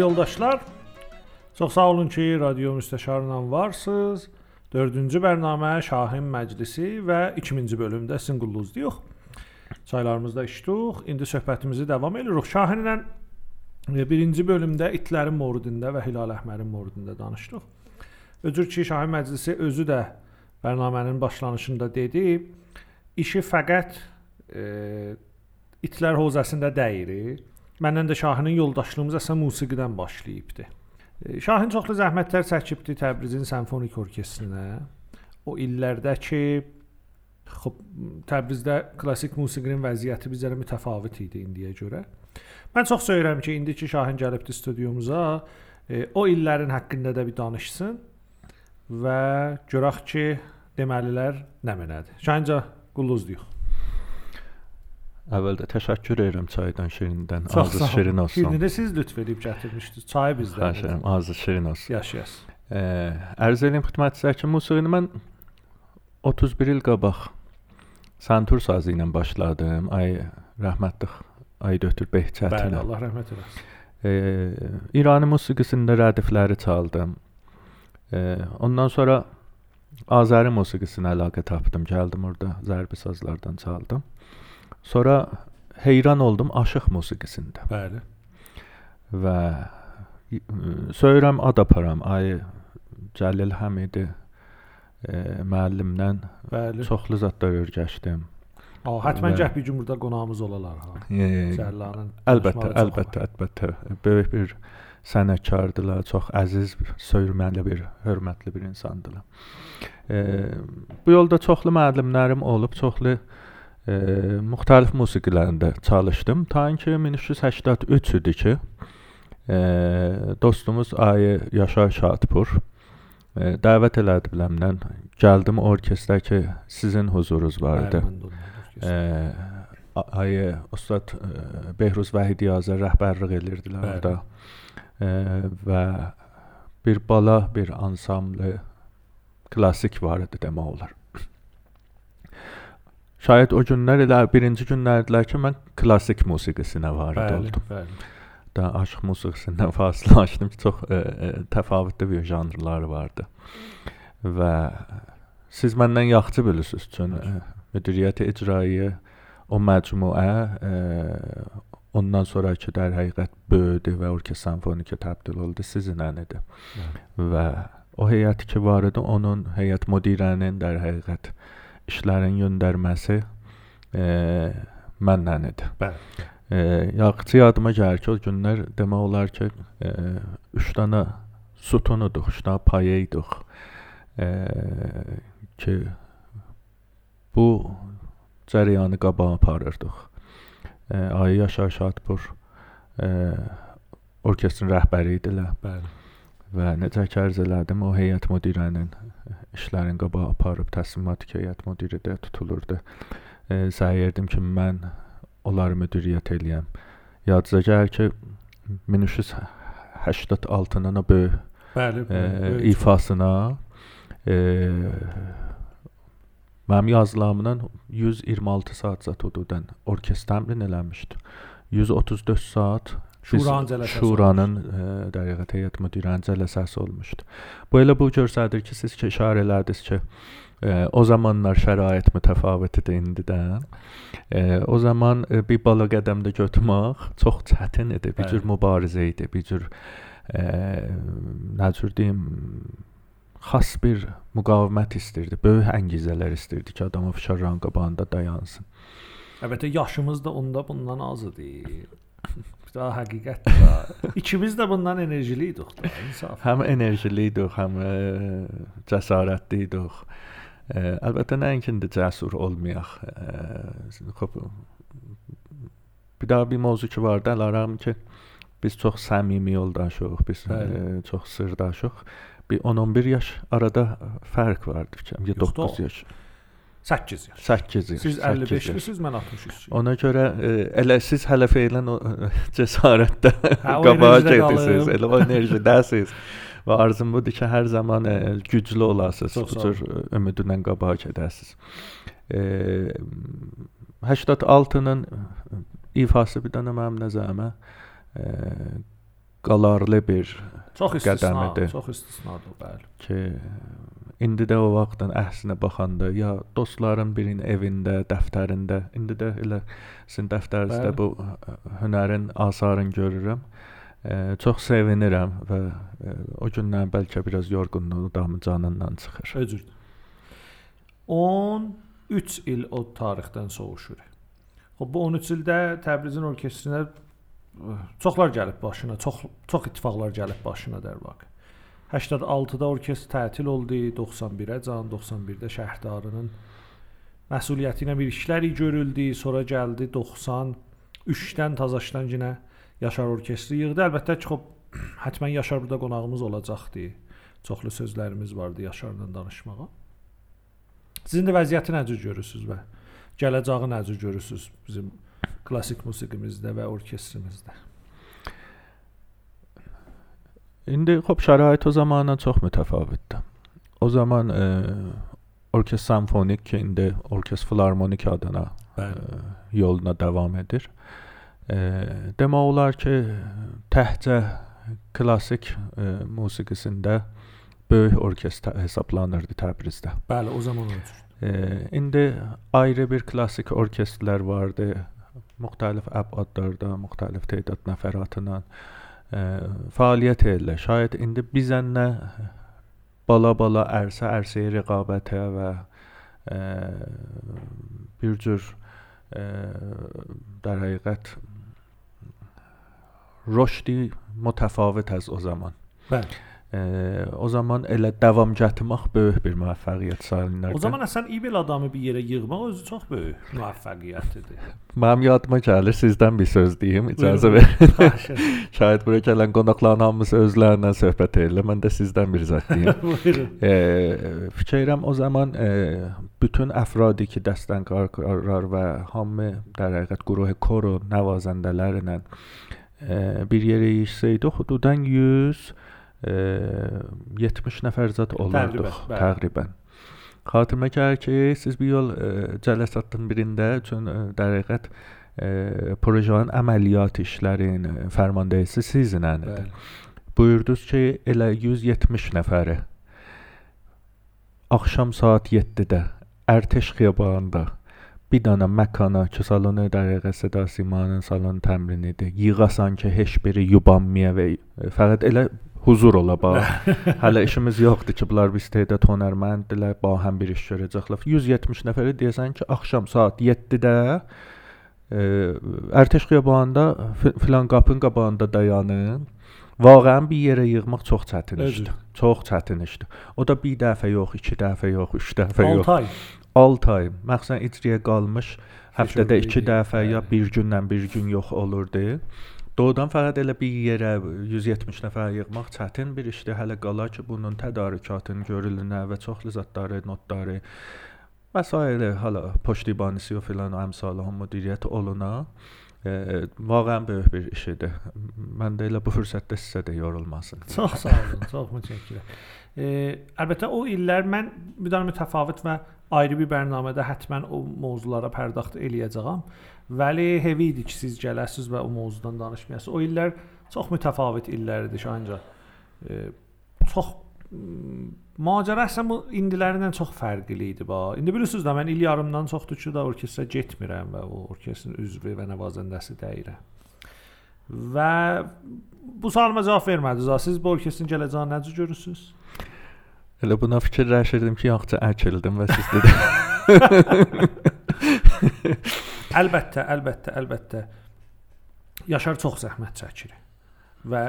Əziz yoldaşlar, çox sağ olun ki, radio müstəşarla varsınız. 4-cü bərnamə Şahin Məclisi və 2-ci bölümdə sizin qulluğunuzdayıq. Çaylarımızda içdik. İndi söhbətimizi davam edirik. Şahinlə e, birinci bölümdə itlərin mövridində və Hilal Əhmərin mövridində danışdıq. Öcür ki, Şahin Məclisi özü də bərnamənin başlanışında dedi, işi fəqət e, itlər hozasında deyil. Məndən də Şahinin yoldaşlığımız əsən musiqidən başlayıbdı. E, Şahin çoxlu zəhmətlər çəkibdi Təbrizin simfonik orkestrinə. O illərdə ki, xop Təbrizdə klassik musiqinin vəziyyəti bizə mütəfavit idi indiyə görə. Mən çox söyürəm ki, indiki Şahin gəlibdi studiyumuza, e, o illərin haqqında da bir danışsın və görək ki, deməlilər nə mənədir. Şahincə qulluzduyuq. Əvvəldə təşəkkür edirəm çaydan şirindən. Ağzı şirin olsun. Şirini də siz lütf edib gətirmişdiniz. Çayı bizdən. Xahiş edirəm, ağzı şirin olsun. Yaş yaş. Ə, ərz edirəm xidmətinizə ki, musiqini mən 31 il qabaq santur sazı ilə başladım. Ay rəhmətli Ay Dötür Bəli, Behçətinə. Allah rəhmət eləsin. Ə, İrani musiqisində rədifləri çaldım. Ə, ondan sonra Azəri musiqisinə əlaqə tapdım. Gəldim orada zərbi sazlardan çaldım. Sonra heyran oldum aşıq musiqisində. Bəli. və e, söyürəm ad aparam. Ay Cəlil Həmidi e, müəllimdən Bəli. çoxlu zətlər öyrəşdim. A, həttəmən gəh bir gün burada qonağımız olalar ha. Cəllanın. əlbəttə, əlbəttə, əlbəttə. Böyük bir sənətkardılar, çox əziz, söyürməli bir, hörmətli bir insandılar. E, bu yolda çoxlu müəllimlərim olub, çoxlu e, müxtəlif musiqilərində çalışdım. Ta ki 1383 idi ki, e, dostumuz Ayı Yaşar Şadpur e, dəvət elədi biləmdən. Gəldim orkestrə ki, sizin huzurunuz var idi. Bəli, mən də ondan Ə, A- Ayı Ustad ə, Behruz Vəhidiyaza rəhbərlik edirdilər Bəli. orada. Ə, və bir bala, bir ansambl klassik var idi demək olar. Şayət o günlər elə birinci günlərdilər ki, mən klassik musiqisinə varid Bəli, oldum. bəli. Da aşıq musiqisindən fasiləlaşdım ki, çox ə, ə, təfavütli bir janrlar vardı. Və siz məndən yaxşı bilirsiniz üçün ə, müdiriyyət icrayı o məcmuə ə, ondan sonrakı dər həqiqət böyüdü və orkestr simfonikə təbdil oldu sizin idi. Və o heyət ki var idi, onun heyət müdirənin dər həqiqət işlərin göndərməsi ə, məndən idi. Bəli. E, yaxçı yadıma gəlir ki, o günlər demək olar ki, 3 dənə sütun idik, 3 dənə payə idik. E, ki bu cərəyanı qabağa aparırdıq. E, Ayı Yaşar Şadpur e, orkestrin rəhbəri idilər Bəli. və necə ki ərz elədim, o heyət müdirənin işlərin qabağa aparıb təslimat heyət müdiri də tutulurdu. E, səy edirdim ki, mən onları müdiriyyət eləyəm. Yadınıza gəlir ki, 1386-nın o böyük Bəli, e, bəli. böyük ifasına e, mənim yazılarımdan 126 saat zət hududən orkestr təmrin eləmişdi. 134 saat Şuranın cələsəsi Şuranın e, dəqiqət heyət müdirənin cələsəsi olmuşdu. Bu elə bu göstərir ki, siz ki işarə elədiniz ki, e, o zamanlar şərait mütəfavit idi indidən. E, o zaman e, bir bala qədəmdə götürmək çox çətin idi. Bir cür mübarizə idi, bir cür e, nə cür deyim xas bir müqavimət istirdi. Böyük əngizələr istirdi ki, adam fişarların qabağında dayansın. Əlbəttə yaşımız da onda bundan az idi. Bir daha həqiqətdir. ha. İkimiz də bundan enerjili idik da, insaf. Həm enerjili idik, həm e, cəsarətli idik. E, əlbəttə nəinki indi cəsur olmayaq. E, xop bir daha bir mövzu ki var da, Laram ki biz çox səmimi yoldaşıq, biz Bəli. çox sirdaşıq. Bir 10-11 yaş arada fərq ya Yoxdur 9 o. yaş, 8 yaş. 8 yaş. Siz 8 yaş. 55-lisiniz, mən 63. Ona görə e, elə siz hələ feylən o cəsarətdə qabağa qalıb. elə o enerjidəsiz. Və arzum budur ki, hər zaman e, güclü olasınız, bu cür ümidlə qabağa gedəsiniz. E, 86-nın ifası bir dənə mənim nəzərimə e, qalarlı bir Çox istisna, qədəmidir. çox istisnadır, bəli. ki indi də o vaxtdan əhsinə baxanda ya dostların birinin evində, dəftərində, indi də elə sizin dəftərinizdə bu hünərin asarını görürəm. Ə, çox sevinirəm və ə, o gündən bəlkə biraz yorğunluğu da canından çıxır. Öcürdür. 13 il o tarixdən soğuşur. Xoş bu 13 ildə Təbrizin orkestrinə çoxlar gəlib başına, çox çox ittifaqlar gəlib başına dərvaq. 86-da orkestr tətil oldu, 91-ə can, 91-də şəhərdarının məsuliyyəti ilə bir işlər görüldü, sonra gəldi 93-dən Tazaşdan yenə Yaşar orkestri yığdı. Əlbəttə ki, xop hətmən Yaşar burada qonağımız olacaqdı. Çoxlu sözlərimiz vardı Yaşarla danışmağa. Sizin də vəziyyəti necə görürsüz və gələcəyi necə görürsüz bizim klassik musiqimizdə və orkestrimizdə? İndi xop şərait o zamandan çox mütəfavitdir. O zaman ə, orkestr simfonik ki, indi orkestr filarmonik adına ə, yoluna davam edir. Ə, demək olar ki, təhcə klassik ə, musiqisində böyük orkestr hesablanırdı Təbrizdə. Bəli, o zaman oldu. Ə, indi ayrı bir klassik orkestrlər vardı. Müxtəlif əbadlarda, müxtəlif tədad nəfəratla ə, edirlər. Şayad indi bizənlə bala-bala ərsə ərsəyə rəqabətə və ə, bir cür ə, در həqiqət rüşdi mütəfavit az o zaman. Bəli. Ə, o zaman elə davam gətirmək böyük bir müvəffəqiyyət sayılırdı. O zaman əsən İbel adamı bir yerə yığmaq özü çox böyük müvəffəqiyyətidir. mənim yadıma gəlir sizdən bir söz deyim, icazə verin. Şayad bura gələn qonaqların hamısı özlərindən söhbət edirlər. Mən də sizdən bir zət deyim. Buyurun. e, fikirəm o zaman e, bütün əfradi ki dəstən qarar və hamı در həqiqət quruhu koro nəvazəndələrlə e, bir yerə yığsaydı xududan 100 e, 70 nəfər zət olardıq Təqribən, təqribən. Xatirimə gəlir ki, siz bir yol cələsatın birində üçün e, projenin əməliyyat işlərin e, fərmandəhisi sizinlədir. Bəli. Buyurdunuz ki, elə 170 nəfəri axşam saat 7-də Ərtəş xiyabanında bir dənə məkana ki, salonu dəqiqə Seda Simanın salon təmrinidir. Yığasan ki, heç biri yubanmaya və fəqət elə huzur ola bax. Hələ işimiz yoxdur ki, bunlar bir istedad hünərməndirlər, ba həm bir iş görəcəklər. 170 nəfəri deyəsən ki, axşam saat 7-də e, Ərtəş xiyabanında fi- filan qapının qabağında dayanın. Vaqəən bir yerə yığmaq çox çətin işdir. Çox çətin işdir. O da bir dəfə yox, iki dəfə yox, üç dəfə 6 yox. ay. 6 ay. Məxsən icraya qalmış həftədə Keçirildi, 2 dəfə ya bəli. bir günlə bir gün yox olurdu. Doğrudan fəqət elə bir yerə 170 nəfər yığmaq çətin bir işdir. Hələ qala ki, bunun tədarükatının görülünə və çoxlu zətləri, notları məsailə hala poştibanisi və filan əmsalı müdiriyyət oluna e, vaqəən böyük bir iş idi. Mən də elə bu fürsətdə sizə də yorulmasın. Çox sağ olun, çox mütəşəkkirəm. E, əlbəttə o illər mən bir dənə mütəfavit və ayrı bir bərnamədə həttəmən o mövzulara pərdaxt eləyəcəyəm. Vəli hevi idi ki, siz gələsiz və o mövzudan danışmayasınız. O illər çox mütəfavit illər idi ancaq. E, çox macəra əslən bu indilərindən çox fərqli idi ba. İndi bilirsiniz də mən il yarımdan çoxdur ki, da orkestrə getmirəm və o orkestrin üzvü və nəvazəndəsi deyirəm. Və bu sualıma cavab vermədiniz. Siz bu orkestrin gələcəyini necə görürsüz? Elə buna fikirləşirdim ki, yaxşı əkildim və siz dediniz. Əlbəttə, əlbəttə, əlbəttə. Yaşar çox zəhmət çəkir və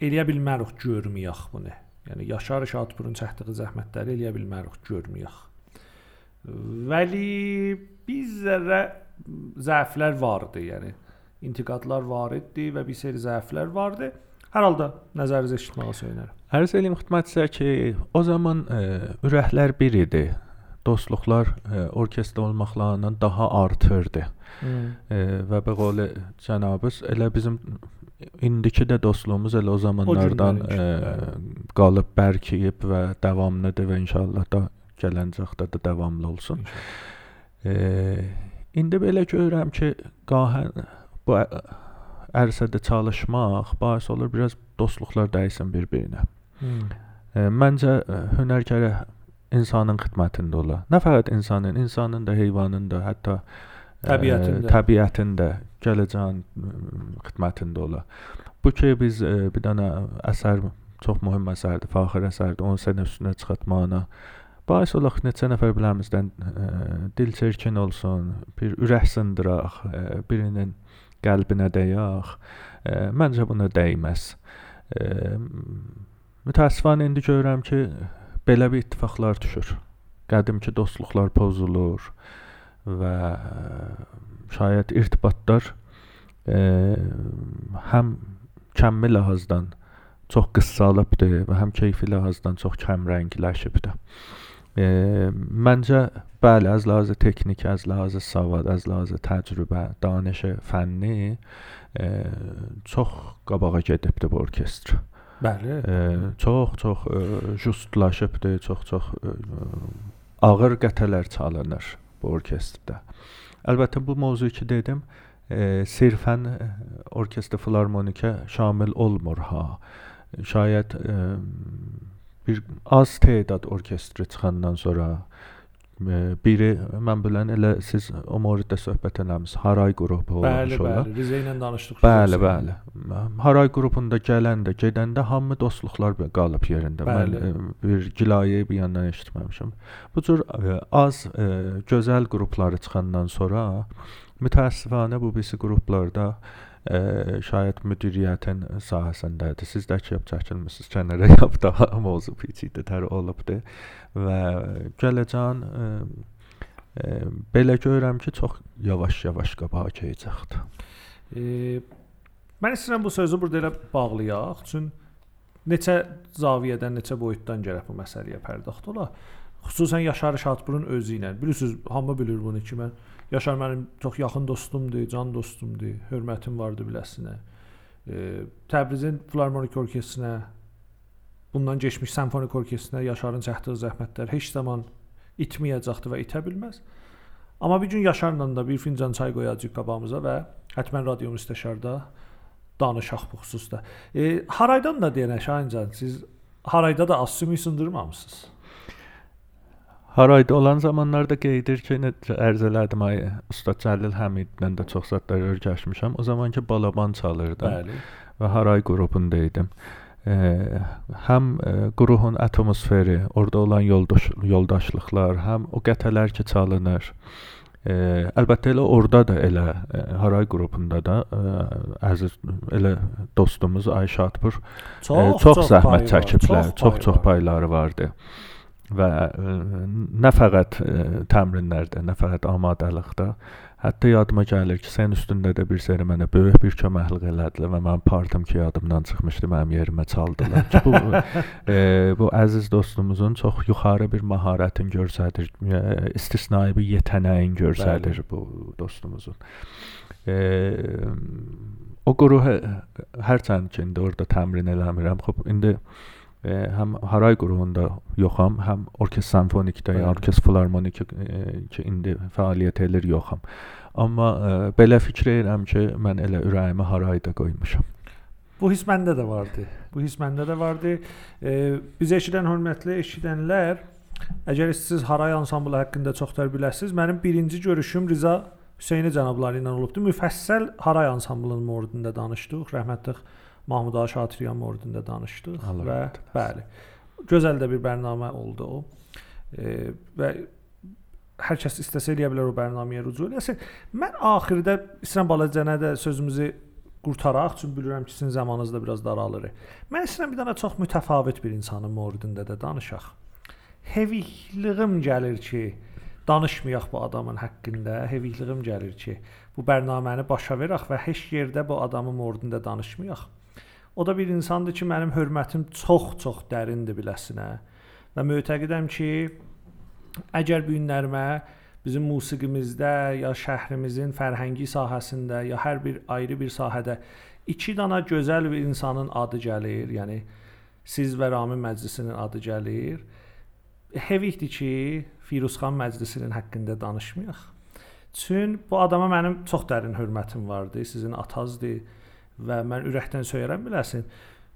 eləyə bilmərik görməyək bunu. Yəni Yaşar Şadpurun çəkdiyi zəhmətləri eləyə bilmərik görməyək. Vəli bir zərrə zəiflər var idi, yəni intiqadlar var idi və bir seri zəiflər vardı. Hər halda nəzərinizə eşitməyə söylənərəm. Ərz eləyim xidmətçisə ki, o zaman ə, ürəklər bir idi. Dostluqlar ə, orkestr olmaqlarından daha artırdı. Ə, və bu qolu cənabız elə bizim indiki də dostluğumuz elə o zamanlardan ə, günlərinki, qalıb bərkiyib və davamlıdır və inşallah da gələcəkdə də davamlı olsun. E, indi belə görürəm ki, qahən bu ə- ərsədə çalışmaq bais olur biraz dostluqlar dəysin bir-birinə. Hmm. E, məncə e, hünərkara insanın xidmətində ola. Nə fəqət insanın, insanın da, heyvanın da, hətta e, təbiətin də, təbiətin də gələcəyin xidmətində ola. Bu ki biz ə, bir dənə əsər çox mühüm əsərdir, fəxir əsərdir. Onun sənə üstünə çıxartmağına Bahis olaq neçə nəfər biləmizdən ə, dil çirkin olsun, bir ürək sındıraq, ə, birinin qəlbinə dəyaq. Ə, məncə buna dəyməz. Ə, mütəəssifən indi görürəm ki, belə bir ittifaqlar düşür. Qədimki dostluqlar pozulur və şayət irtibatlar ə, həm kəmmi ləhazdan çox qıssalıbdır və həm keyfi ləhazdan çox kəmrəngləşibdir. E, məncə bəli, az ləhazı texniki, az ləhazı savad, az ləhazı təcrübə, danış fənni e, çox qabağa gedibdi bu orkestr. Bəli. E, çox çox e, justlaşıbdı, çox-çox ağır qətələr çalınır bu orkestrdə. Əlbəttə bu mövzu ki dedim, e, sirfən orkestr filarmonika şamil olmur ha. Şayət e, bir az tədad orkestri çıxandan sonra e, biri mən bilən elə siz o müriddə söhbət eləmisiniz. Haray qrupu olmuş olar. Bəli, bəli, Rizə ilə danışdıq. Bəli, bəli. Haray qrupunda gələndə, gedəndə hamı dostluqlar qalıb yerində. Bəli. Mən bir gilayə bir yandan eşitməmişəm. Bu cür e, az e, gözəl qrupları çıxandan sonra mütəəssifanə bu birisi qruplarda ə, şayət müdiriyyətin sahəsindədir. Siz də ki, çəkilmisiniz, kənara yap daha mövzu piçidə tər olubdu. Ə, və gələcən e, belə görürəm ki, çox yavaş-yavaş qabağa keçəcəkdir. E, mən istəyirəm bu sözü burada elə bağlayaq. Çün neçə zaviyədən, neçə boyutdan gərək bu məsələyə pərdaxt ola. Xüsusən Yaşar Şadburun özü ilə. Bilirsiniz, hamı bilir bunu ki, mən Yaşar mənim çox yaxın dostumdur, can dostumdur, hörmətim vardı biləsinə. E, Təbrizin Filarmonik Orkestrinə, bundan keçmiş simfonik orkestrinə Yaşarın çəkdiyi zəhmətlər heç zaman itməyəcəkdir və itə bilməz. Amma bir gün Yaşarla da bir fincan çay qoyacağıq qabağımıza və həttəmən radio müstəşarda danışaq bu xüsusda. E, haraydan da deyənə Şahincan, siz harayda da sümük sındırmamısınız. Harayda olan zamanlarda qeydir ki, necə ərz elədim ay Usta Cəlil Həmidlə də çox zətlər öyrəşmişəm. O zamanki balaban çalırdım Bəli. və Haray qrupunda idim. Həm e, qruhun atmosferi, orada olan yoldaş yoldaşlıqlar, həm o qətələr ki çalınır. E, əlbəttə elə orada da elə e, Haray qrupunda da e, əziz elə dostumuz Ayşatpur çox, e, çox zəhmət çəkiblər, çox-çox payları vardı və ə, nə fəqət ə, təmrinlərdə, nə fəqət amadəlikdə, hətta yadıma gəlir ki, sən üstündə də bir seri mənə böyük bir köməklik elədilər və mənim partim ki yadımdan çıxmışdı, mənim yerimə çaldılar. Ki, bu ə, bu əziz dostumuzun çox yuxarı bir məharətin göstərir, ə, istisnai bir yetənəyin göstərir bu dostumuzun. E, o quruhu hərçənd ki, indi orada təmrin eləmirəm. Xop, indi həm Haray qruhunda yoxam, həm orkestr simfonikdə, ya orkestr filarmonik e, ki indi fəaliyyət edir yoxam. Amma e, belə fikir edirəm ki, mən elə ürəyimi Harayda qoymuşam. Bu his məndə də vardı. Bu his məndə də vardı. E, biz eşidən hörmətli eşidənlər, əgər siz Haray ansamblı haqqında çoxlar biləsiniz, mənim birinci görüşüm Riza Hüseyni cənabları ilə olubdu. Müfəssəl Haray ansamblının mövzusunda danışdıq. Rəhmətli Mahmud Ağa Şatiryan mövzusunda danışdıq Allah və eləsin. bəli. Gözəl də bir proqram oldu o. E, və hər kəs istəsə eləyə bilər o proqramaya rücu eləsin. Mən axirdə istəyirəm balacanə də sözümüzü qurtaraq, çünki bilirəm ki, sizin zamanınız da biraz daralır. Mən istəyirəm bir dənə çox mütəfavit bir insanın mövzusunda da danışaq. Hevikliğim gəlir ki, danışmayaq bu adamın haqqında. Hevikliğim gəlir ki, bu proqramını başa verək və heç yerdə bu adamın mövzusunda danışmayaq. O da bir insandır ki, mənim hörmətim çox-çox dərindir biləsinə. Və mötəqidəm ki, əgər bu günlərimə bizim musiqimizdə ya şəhrimizin fərhəngi sahəsində ya hər bir ayrı bir sahədə iki dana gözəl bir insanın adı gəlir, yəni siz və Ramin Məclisinin adı gəlir. Hevikdir ki, Firuzxan Məclisinin haqqında danışmayaq. Çün bu adama mənim çox dərin hörmətim vardı. Sizin atazdır. Və mən ürəkdən söyərəm biləsin.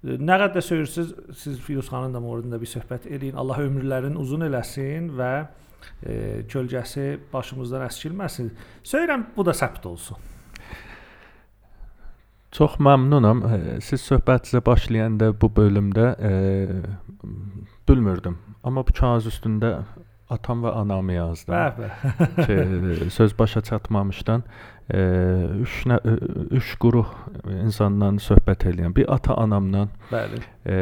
Nə qədər söyürsüz, siz Firuz xanın da mövzusunda bir söhbət eləyin. Allah ömürlərini uzun eləsin və e, kölgəsi başımızdan əskilməsin. Söyürəm bu da səbt olsun. Çox məmnunam. Siz söhbətinizə başlayanda bu bölümdə e, bilmirdim. Amma bu kağız üstündə atam və anamı yazdım. Bəli. ki, söz başa çatmamışdan e, üç nə, üç quruh insandan söhbət eləyən. Bir ata-anamla, bəli. E,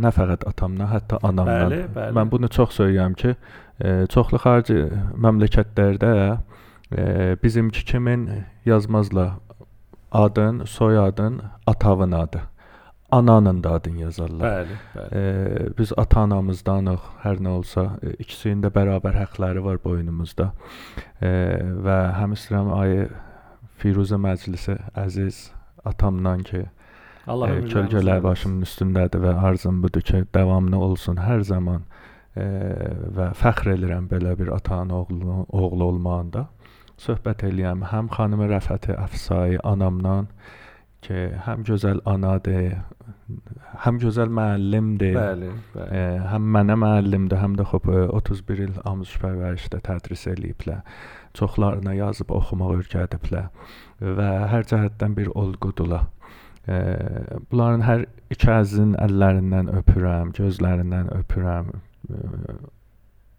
nə fəqət atamla, hətta anamla. Bəli, bəli. Mən bunu çox söyləyirəm ki, e, çoxlu xarici məmləkətlərdə e, bizimki kimin yazmazlar adın, soyadın, atavın adı ananın da adını yazarlar. Bəli, bəli. E, biz ata-anamızdanıq, hər nə olsa, e, ikisinin də bərabər həqqləri var boynumuzda. E, və həm istəyirəm ayı Firuzə məclisi əziz atamdan ki, Allah e, kölgələr başımın üstündədir və arzum budur ki, davamlı olsun hər zaman. E, və fəxr edirəm belə bir ata-ana oğlu, oğlu olmağında. Söhbət eləyəm həm xanım Rəfəti Əfsai anamdan ki, həm gözəl anadır, həm gözəl müəllimdir. Bəli, bəli. E, həm mənə müəllimdir, həm də xop 31 il amuz pərvərişdə tədris eləyiblər. Çoxlarına yazıb oxumaq öyrədiblər və hər cəhətdən bir olqudular. E, bunların hər iki əzizin əllərindən öpürəm, gözlərindən öpürəm.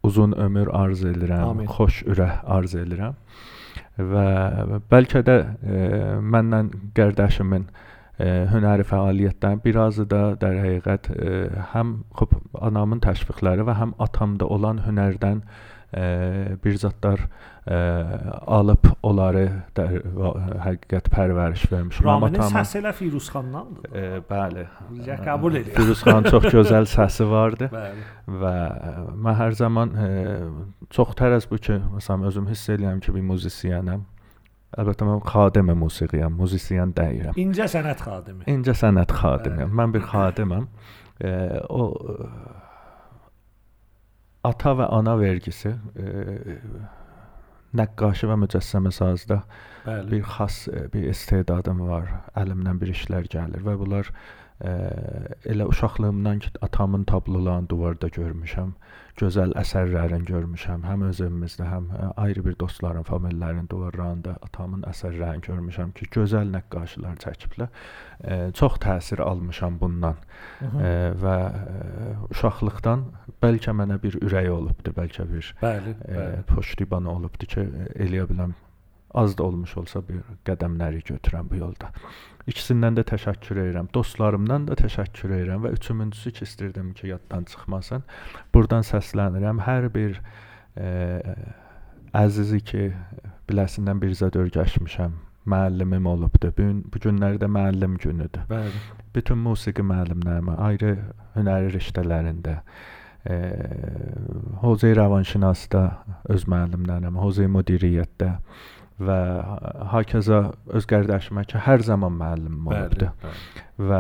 Uzun ömür arzu edirəm, Amin. xoş ürək arzu edirəm. Və bəlkə də e, məndən qardaşımın e, hünəri fəaliyyətdən birazı da dar həqiqət e, həm xub anamın təşviqləri və həm atamda olan hünərdən e, bir zətlər e, alıb onları da həqiqət pərvəriş vermişəm. Raminin səsi elə Firuz xandandır. E, bəli. Qəbul edir. Firuz xan çox gözəl səsi vardı Bəli. və mən hər zaman e, çox tərəz bu ki, məsələn özüm hiss edirəm ki, bir muzisyenəm. Əlbəttə mən xadimə musiqiyəm, muzisyen deyiləm. İncə sənət xadimi. İncə sənət xadimiyəm. Mən bir xadiməm. E, o ata və ana vergisi e, nəqqaşı və mücəssəmə sazda Bəli. bir xas e, bir istedadım var. Əlimdən bir işlər gəlir və bunlar ə, elə uşaqlığımdan ki atamın tablolarını divarda görmüşəm. Gözəl əsərlərini görmüşəm. Həm öz evimizdə, həm ə, ayrı bir dostların, familiyaların divarlarında atamın əsərlərini görmüşəm ki, gözəl nəqqaşlar çəkiblər. Ə, çox təsir almışam bundan. Hı -hı. Ə, və ə, uşaqlıqdan bəlkə mənə bir ürək olubdu, bəlkə bir Bəli, e, bəli. poştiban olubdu ki, eləyə biləm az da olmuş olsa bir qədəmləri götürəm bu yolda. İkisindən də təşəkkür edirəm. Dostlarımdan da təşəkkür edirəm və üçüncüsü ki, istirdim ki, yaddan çıxmasın. Burdan səslənirəm hər bir e, əzizi ki, biləsindən bir zəd öyrəşmişəm. Müəllimim olubdu. Bu gün bu günlərdə müəllim günüdür. Bəli. Bütün musiqi müəllimlərimə ayrı hünəri riştələrində e, Hozey Rəvanşinasda öz müəllimlərim, Hozey müdiriyyətdə və hakeza öz qardaşıma ki, hər zaman müəllimim olubdu. bəli. Və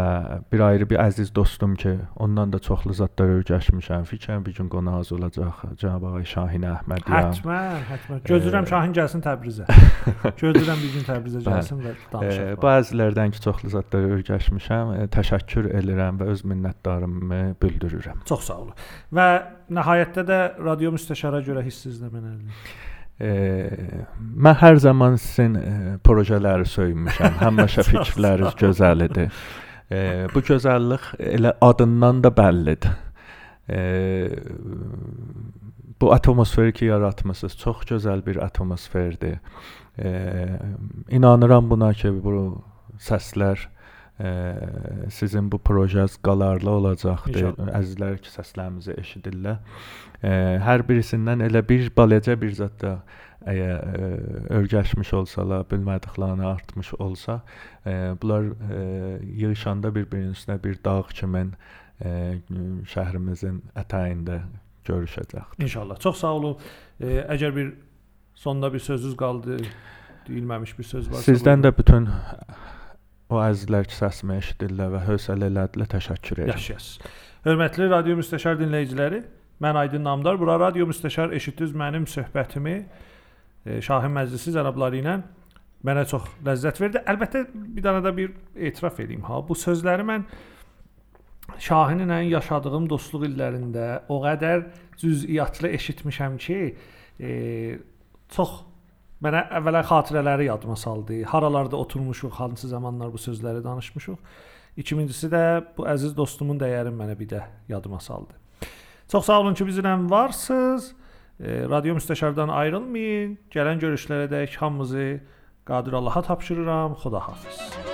bir ayrı bir əziz dostum ki, ondan da çoxlu zətlər öyrəşmişəm. Fikirəm bir gün qonağız olacaq cənab ağay Şahin Əhmədiyam. Hətmən, hətmən. Gözləyirəm Şahin gəlsin Təbrizə. Gözləyirəm bir gün Təbrizə gəlsin və E, danışaq. bəzilərdən ki, çoxlu zətlər öyrəşmişəm. E, təşəkkür edirəm və öz minnətdarlığımı bildirirəm. Çox sağ olun. Və nəhayətdə də radio müstəşara görə hissizlə mənədir. Mən hər zaman sizin projeləri söymüşəm. Həmişə fikirləriniz gözəl idi. Bu gözəllik elə adından da bəllidir. Bu atmosferi ki yaratmısınız çox gözəl bir atmosferdir. İnanıram buna ki bu səslər e, sizin bu projeniz qalarlı olacaqdır. İnşallah. Əzizlər ki səslərimizi eşidirlər. E, hər birisindən elə bir balaca bir zət də əgər öyrəşmiş olsalar, bilmədiklərini artmış olsa, e, bunlar e, yığışanda bir-birinin üstünə bir dağ kimi e, şəhrimizin ətəyində görüşəcəkdir. İnşallah. Çox sağ olun. E, əgər bir sonda bir sözünüz qaldı, deyilməmiş bir söz varsa. Sizdən də bütün o əzizlər ki, səsimi eşidirlər və hövsələ elədilər, təşəkkür edirəm. Yaşayasınız. Hörmətli radio müstəşar dinləyiciləri, mən Aydın Namdar. Bura radio müstəşar eşitdiniz mənim söhbətimi e, Şahin Məclisi cənabları ilə mənə çox ləzzət verdi. Əlbəttə bir dənə də bir etiraf edeyim ha. Bu sözləri mən Şahinlə yaşadığım dostluq illərində o qədər cüz'iyyatlı eşitmişəm ki, e, çox mənə əvvəla xatirələri yadıma saldı. Haralarda oturmuşuq, hansı zamanlar bu sözləri danışmışuq. İkincisi də bu əziz dostumun dəyərini mənə bir də yadıma saldı. Çox sağ olun ki, bizimlə varsınız. E, radio müstəşardan ayrılmayın. Gələn görüşlərə dək hamınızı Qadir Allaha tapşırıram. Xudahafiz.